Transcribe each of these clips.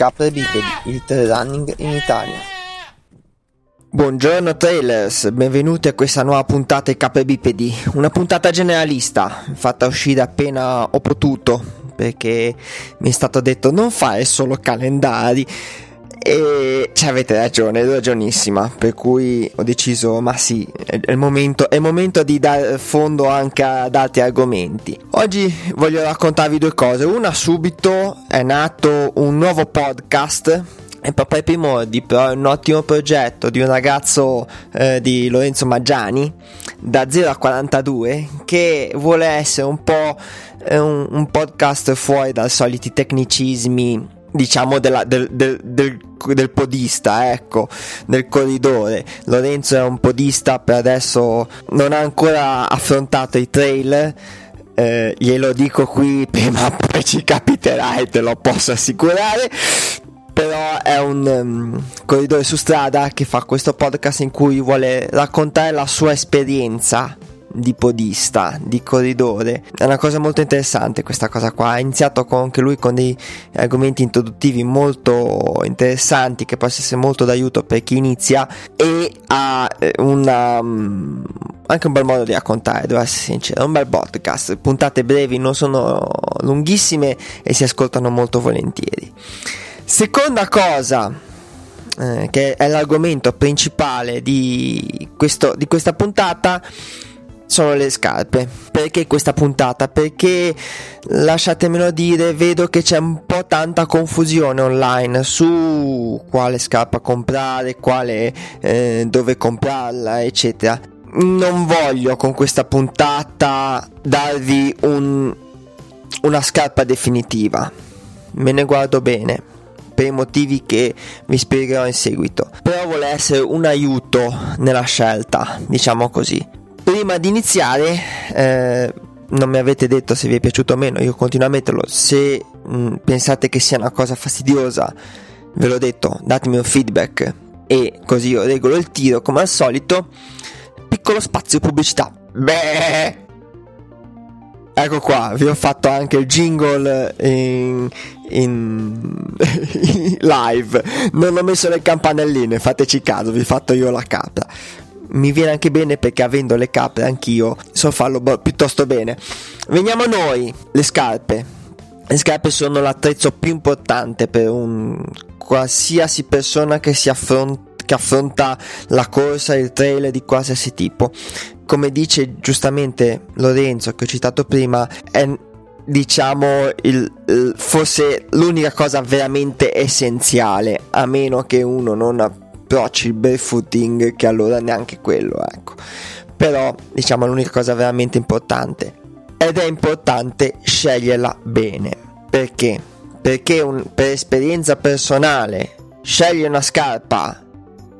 Capre Bipedi, il trail running in Italia. Buongiorno trailers, benvenuti a questa nuova puntata di Capre Bipedi, una puntata generalista, fatta uscire appena ho potuto, perché mi è stato detto non fare solo calendari, e ci avete ragione, ragionissima. Per cui ho deciso, ma sì, è il momento, è il momento di dare fondo anche ad altri argomenti. Oggi voglio raccontarvi due cose. Una subito è nato un nuovo podcast è proprio ai primordi, però è un ottimo progetto di un ragazzo eh, di Lorenzo Maggiani da 0 a 42 che vuole essere un po' eh, un, un podcast fuori dai soliti tecnicismi diciamo della, del, del, del, del, podista, ecco, del corridore. Lorenzo è un podista, per adesso non ha ancora affrontato i trail. Eh, glielo dico qui, prima poi ci capiterà e te lo posso assicurare. Però è un um, corridore su strada che fa questo podcast in cui vuole raccontare la sua esperienza di podista, di corridore. È una cosa molto interessante questa cosa qua. Ha iniziato con, anche lui con dei argomenti introduttivi molto interessanti che possono essere molto d'aiuto per chi inizia e ha eh, una, mm, anche un bel modo di raccontare, devo essere sincero. Un bel podcast. Puntate brevi, non sono lunghissime e si ascoltano molto volentieri. Seconda cosa eh, che è l'argomento principale di, questo, di questa puntata sono le scarpe. Perché questa puntata? Perché lasciatemelo dire, vedo che c'è un po' tanta confusione online su quale scarpa comprare, quale eh, dove comprarla, eccetera. Non voglio con questa puntata darvi un, una scarpa definitiva. Me ne guardo bene per i motivi che vi spiegherò in seguito. Però vuole essere un aiuto nella scelta, diciamo così prima di iniziare, eh, non mi avete detto se vi è piaciuto o meno, io continuo a metterlo. Se mh, mm, pensate che sia una cosa fastidiosa, ve l'ho detto, datemi un feedback e così io regolo il tiro come al solito. Piccolo spazio pubblicità. Beh. Ecco qua, vi ho fatto anche il jingle in, in, live. Non ho messo le campanelline, fateci caso, vi ho fatto io la capra mi viene anche bene perché avendo le capre anch'io so farlo bo- piuttosto bene. Veniamo a noi, le scarpe. Le scarpe sono l'attrezzo più importante per un qualsiasi persona che si affronta che affronta la corsa, il trailer di qualsiasi tipo. Come dice giustamente Lorenzo, che ho citato prima, è diciamo il, forse l'unica cosa veramente essenziale, a meno che uno non approcci il barefooting che allora neanche quello ecco. Però diciamo l'unica cosa veramente importante ed è importante sceglierla bene. Perché? Perché un, per esperienza personale scegliere una scarpa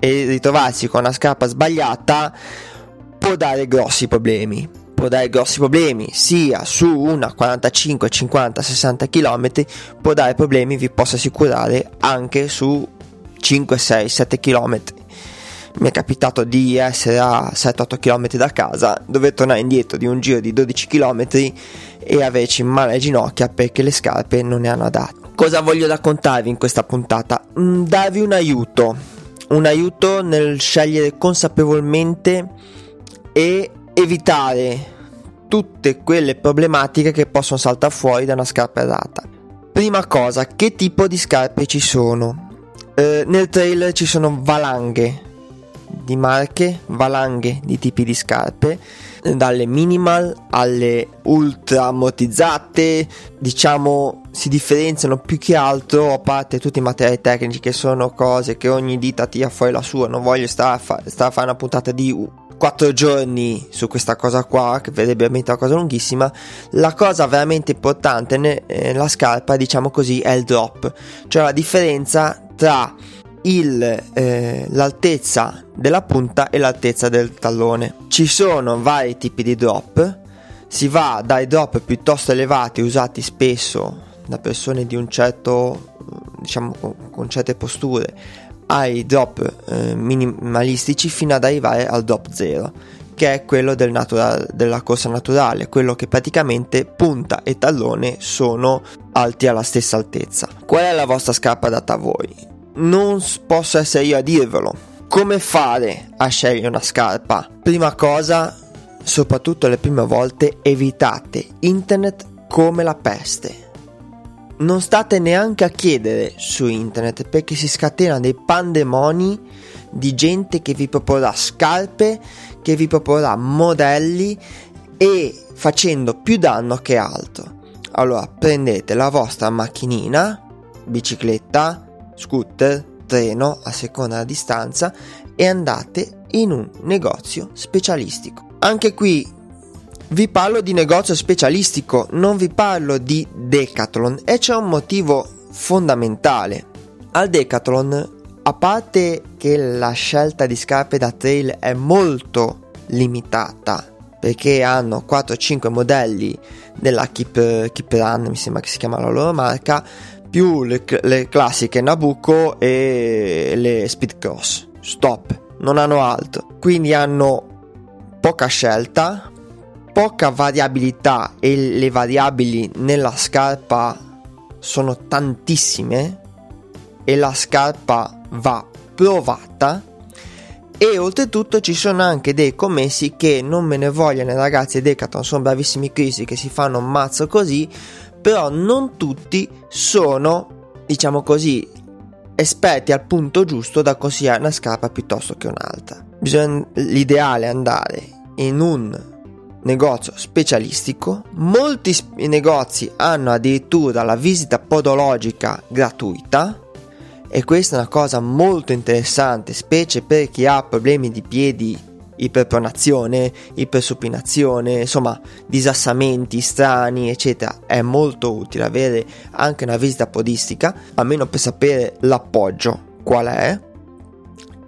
e ritrovarsi con una scarpa sbagliata può dare grossi problemi. Può dare grossi problemi sia su una 45, 50, 60 km può dare problemi vi posso assicurare anche su 5, 6, 7 km. Mi è capitato di essere a 7-8 km da casa, dover tornare indietro di un giro di 12 km e averci male alle ginocchia perché le scarpe non ne hanno adatte. Cosa voglio raccontarvi in questa puntata? Mm, darvi un aiuto, un aiuto nel scegliere consapevolmente e evitare tutte quelle problematiche che possono saltare fuori da una scarpa errata. Prima cosa, che tipo di scarpe ci sono? Eh, nel trailer ci sono valanghe di marche, valanghe di tipi di scarpe, dalle minimal alle ultra ammortizzate, diciamo si differenziano più che altro, a parte tutti i materiali tecnici che sono cose che ogni dita tira fuori la sua, non voglio stare a, fa- stare a fare una puntata di 4 giorni su questa cosa qua, che verrebbe veramente una cosa lunghissima. La cosa veramente importante nella scarpa, diciamo così, è il drop, cioè la differenza tra il, eh, l'altezza della punta e l'altezza del tallone. Ci sono vari tipi di drop, si va dai drop piuttosto elevati usati spesso da persone di un certo, diciamo con, certe posture, ai drop eh, minimalistici fino ad arrivare al drop 0 che è quello del natura- della corsa naturale, quello che praticamente punta e tallone sono alti alla stessa altezza. Qual è la vostra scarpa adatta a voi? Non posso essere io a dirvelo. Come fare a scegliere una scarpa? Prima cosa, soprattutto le prime volte, evitate internet come la peste. Non state neanche a chiedere su internet perché si scatenano dei pandemoni di gente che vi proporrà scarpe, che vi proporrà modelli e facendo più danno che altro. Allora prendete la vostra macchinina, bicicletta, scooter, treno a seconda della distanza e andate in un negozio specialistico. Anche qui vi parlo di negozio specialistico, non vi parlo di Decathlon e c'è un motivo fondamentale. Al Decathlon a parte che la scelta di scarpe da trail è molto limitata perché hanno 4-5 modelli della Keep, Keep Run, mi sembra che si chiama la loro marca, più le, le classiche Nabucco e le Speed Cross. Stop, non hanno altro. Quindi hanno poca scelta, poca variabilità e le variabili nella scarpa sono tantissime e la scarpa va provata. E oltretutto ci sono anche dei commessi che non me ne vogliono ragazzi Decathlon sono bravissimi crisi che si fanno un mazzo così però non tutti sono diciamo così esperti al punto giusto da consigliare una scarpa piuttosto che un'altra. Bisogna, l'ideale è andare in un negozio specialistico. Molti negozi hanno addirittura la visita podologica gratuita e questa è una cosa molto interessante, specie per chi ha problemi di piedi, iperpronazione, ipersupinazione, insomma, disassamenti strani, eccetera. È molto utile avere anche una visita podistica, almeno per sapere l'appoggio qual è.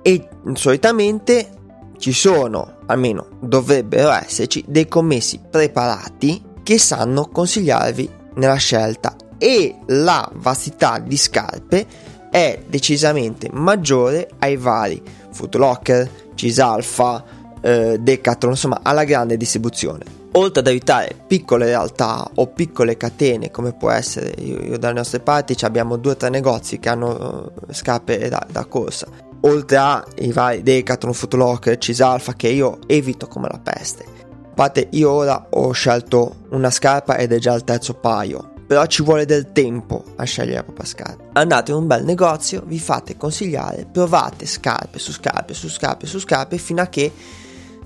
E solitamente ci sono, almeno dovrebbero esserci, dei commessi preparati che sanno consigliarvi nella scelta e la vastità di scarpe è decisamente maggiore ai vari Footlocker, Cisalfa, eh, Decathlon, insomma alla grande distribuzione. Oltre ad evitare piccole realtà o piccole catene come può essere io, io dalle nostre parti abbiamo due o tre negozi che hanno uh, scarpe da, da corsa oltre ai vari Decathlon, Footlocker, Cisalfa che io evito come la peste. A parte io ora ho scelto una scarpa ed è già il terzo paio però ci vuole del tempo a scegliere la propria scarpa. Andate in un bel negozio, vi fate consigliare, provate scarpe su scarpe su scarpe su scarpe fino a che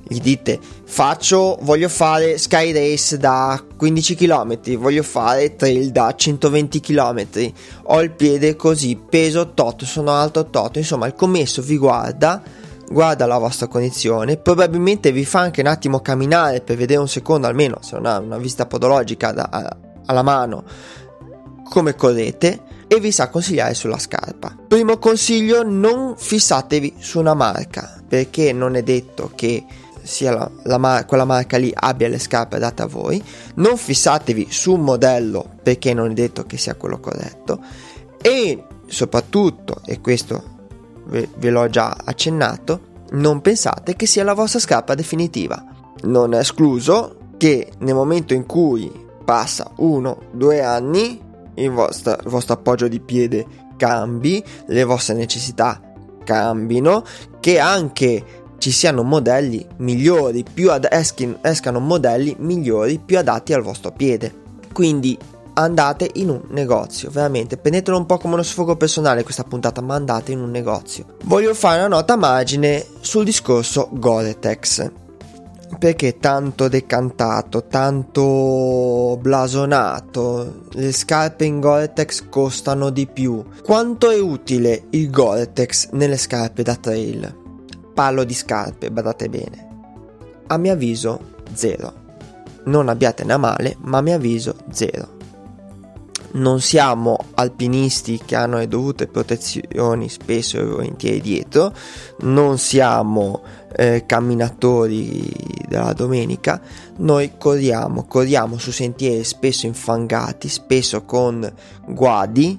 gli dite faccio, voglio fare sky race da 15 km, voglio fare trail da 120 km, ho il piede così, peso tot, sono alto tot, insomma il commesso vi guarda, guarda la vostra condizione, probabilmente vi fa anche un attimo camminare per vedere un secondo almeno, se non ha una vista podologica da, alla mano come correte e vi sa consigliare sulla scarpa. Primo consiglio, non fissatevi su una marca perché non è detto che sia la, la mar- quella marca lì abbia le scarpe date a voi. Non fissatevi su un modello perché non è detto che sia quello corretto. E soprattutto, e questo ve, ve l'ho già accennato, non pensate che sia la vostra scarpa definitiva. Non è escluso che nel momento in cui passa uno, due anni, il vostro, il vostro appoggio di piede cambi, le vostre necessità cambino, che anche ci siano modelli migliori, più ad, escano modelli migliori, più adatti al vostro piede. Quindi andate in un negozio, veramente prendetelo un po' come uno sfogo personale questa puntata, ma andate in un negozio. Voglio fare una nota margine sul discorso Gore-Tex perché tanto decantato, tanto blasonato, le scarpe in Gore-Tex costano di più. Quanto è utile il Gore-Tex nelle scarpe da trail? Parlo di scarpe, badate bene. A mio avviso, zero. Non abbiatene a male, ma a mio avviso, zero non siamo alpinisti che hanno le dovute protezioni spesso e volentieri dietro, non siamo eh, camminatori della domenica, noi corriamo, corriamo su sentieri spesso infangati, spesso con guadi,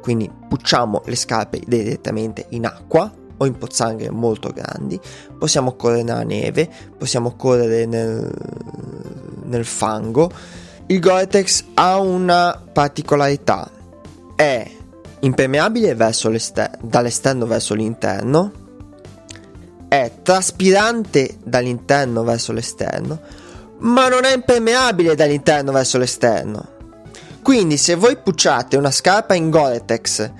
quindi pucciamo le scarpe direttamente in acqua o in pozzanghere molto grandi, possiamo correre nella neve, possiamo correre nel, nel fango. Il Gore-Tex ha una particolarità, è impermeabile verso dall'esterno verso l'interno, è traspirante dall'interno verso l'esterno, ma non è impermeabile dall'interno verso l'esterno. Quindi se voi pucciate una scarpa in Gore-Tex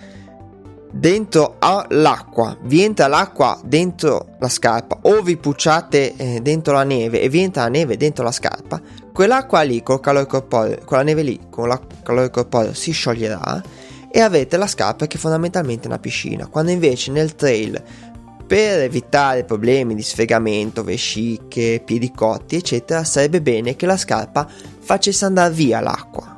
dentro all'acqua, vi entra l'acqua dentro la scarpa o vi pucciate eh, dentro la neve e vi entra la neve dentro la scarpa, quell'acqua lì col calore corporeo, quella neve lì con il calore corporeo si scioglierà e avete la scarpa che è fondamentalmente una piscina, quando invece nel trail per evitare problemi di sfregamento, vesciche, piedi cotti, eccetera, sarebbe bene che la scarpa facesse andare via l'acqua,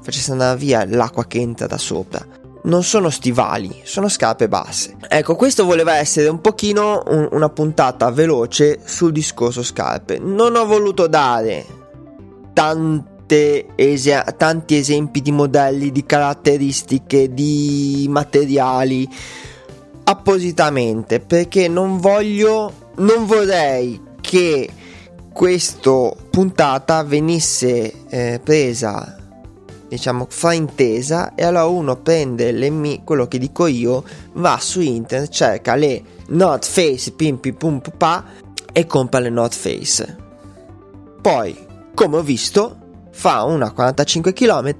facesse andare via l'acqua che entra da sopra. Non sono stivali, sono scarpe basse. Ecco, questo voleva essere un pochino un, una puntata veloce sul discorso scarpe. Non ho voluto dare tanto ese- tanti esempi di modelli, di caratteristiche, di materiali appositamente perché non voglio, non vorrei che questa puntata venisse eh, presa diciamo fraintesa e allora uno prende le mie, quello che dico io va su internet cerca le North Face pim pim pum pa e compra le North Face poi come ho visto fa una 45 km,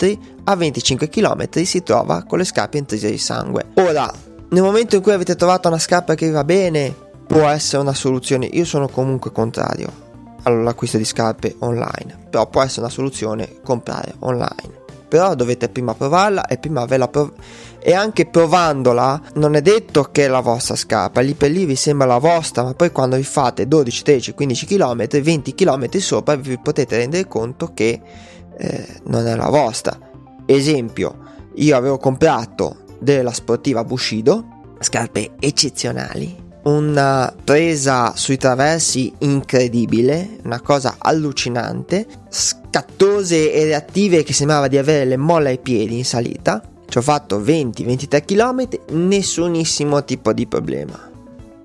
a 25 km si trova con le scarpe intrise di sangue. Ora, nel momento in cui avete trovato una scarpa che va bene, può essere una soluzione. Io sono comunque contrario all'acquisto di scarpe online, però può essere una soluzione comprare online. Però dovete prima provarla e prima averla prov- e anche provandola non è detto che è la vostra scarpa, lì per lì vi sembra la vostra, ma poi quando vi fate 12, 13, 15 km, 20 km sopra vi potete rendere conto che eh, non è la vostra. Esempio, io avevo comprato della sportiva Bushido, scarpe eccezionali, una presa sui traversi incredibile, una cosa allucinante, scattose e reattive che sembrava di avere le molle ai piedi in salita. Ci ho fatto 20-23 km, nessunissimo tipo di problema.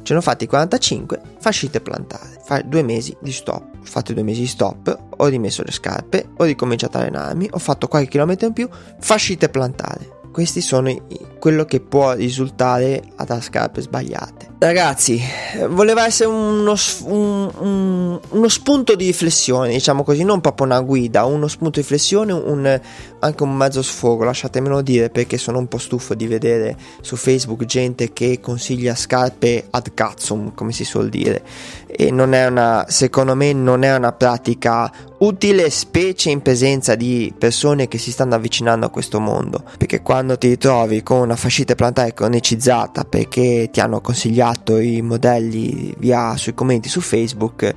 Ce ne ho fatti 45, fascite plantare. Fa due mesi di stop. Ho fatto due mesi di stop, ho rimesso le scarpe, ho ricominciato a allenarmi, ho fatto qualche chilometro in più, fascite plantare. Questi sono quello che può risultare da scarpe sbagliate. Ragazzi, voleva essere uno, un, un, uno, spunto di riflessione, diciamo così, non proprio una guida, uno spunto di riflessione, un, anche un mezzo sfogo, lasciatemelo dire perché sono un po' stufo di vedere su Facebook gente che consiglia scarpe ad cazzum, come si suol dire, e non è una, secondo me non è una pratica utile specie in presenza di persone che si stanno avvicinando a questo mondo perché quando ti ritrovi con una fascite plantare cronicizzata perché ti hanno consigliato i modelli via sui commenti su Facebook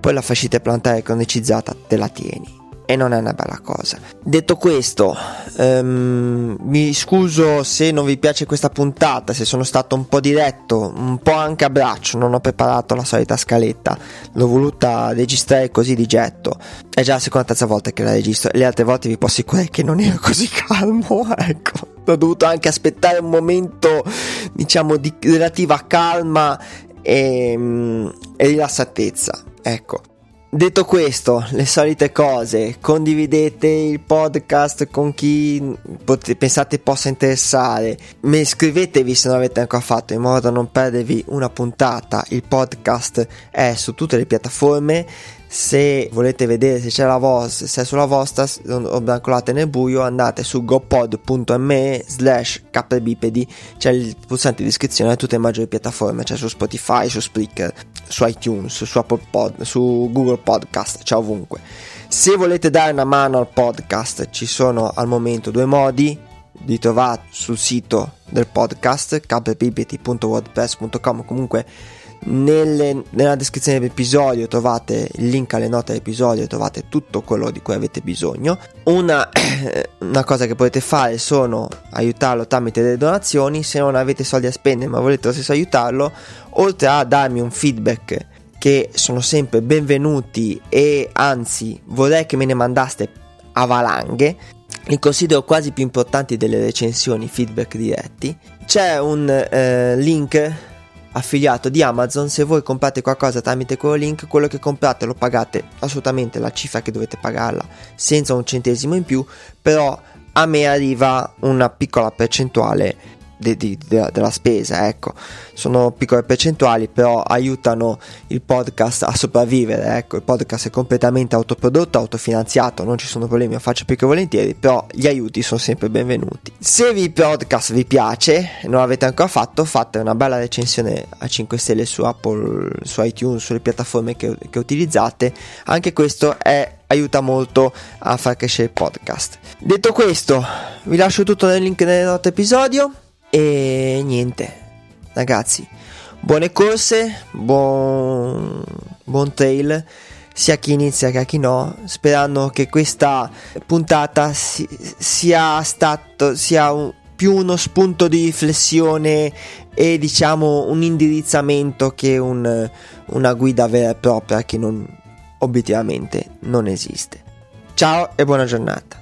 poi la fascite plantare cronicizzata te la tieni e non è una bella cosa. Detto questo, um, mi scuso se non vi piace questa puntata, se sono stato un po' diretto, un po' anche a braccio, non ho preparato la solita scaletta, l'ho voluta registrare così di getto. È già la seconda terza volta che la registro, le altre volte vi posso assicurare che non ero così calmo, ecco. Ho dovuto anche aspettare un momento, diciamo, di relativa calma e, e rilassatezza. Ecco, Detto questo, le solite cose, condividete il podcast con chi pot- pensate possa interessare, iscrivetevi se non l'avete ancora fatto in modo da non perdervi una puntata, il podcast è su tutte le piattaforme, se volete vedere se c'è la vostra, se è sulla vostra o brancolate nel buio andate su gopod.me slash kbpd. C'è il pulsante di iscrizione a tutte le maggiori piattaforme c'è su Spotify, su Spreaker, su iTunes, su Apple Pod, su Google Podcast, c'è ovunque. Se volete dare una mano al podcast ci sono al momento due modi. Li trovate sul sito del podcast kbpd.wordpress.com comunque nelle, nella descrizione dell'episodio trovate il link alle note dell'episodio, trovate tutto quello di cui avete bisogno. Una, una, cosa che potete fare sono aiutarlo tramite delle donazioni, se non avete soldi a spendere ma volete lo stesso aiutarlo, oltre a darmi un feedback che sono sempre benvenuti e anzi vorrei che me ne mandaste a valanghe, li considero quasi più importanti delle recensioni, feedback diretti. C'è un eh, link affiliato di Amazon, se voi comprate qualcosa tramite quello link, quello che comprate lo pagate assolutamente la cifra che dovete pagarla senza un centesimo in più, però a me arriva una piccola percentuale de, de, de, della spesa, ecco. Sono piccole percentuali, però aiutano il podcast a sopravvivere, ecco. Il podcast è completamente autoprodotto, autofinanziato, non ci sono problemi, lo faccio più che volentieri, però gli aiuti sono sempre benvenuti. Se il podcast vi piace, non l'avete ancora fatto, fate una bella recensione a 5 stelle su Apple, su iTunes, sulle piattaforme che, che utilizzate. Anche questo è aiuta molto a far crescere il podcast. Detto questo, vi lascio tutto nel link nel noto episodio. E niente, ragazzi, buone corse, buon, buon trail sia chi inizia che a chi no, sperando che questa puntata si, sia stato sia un, più uno spunto di riflessione e diciamo un indirizzamento che un, una guida vera e propria che non obiettivamente non esiste. Ciao e buona giornata.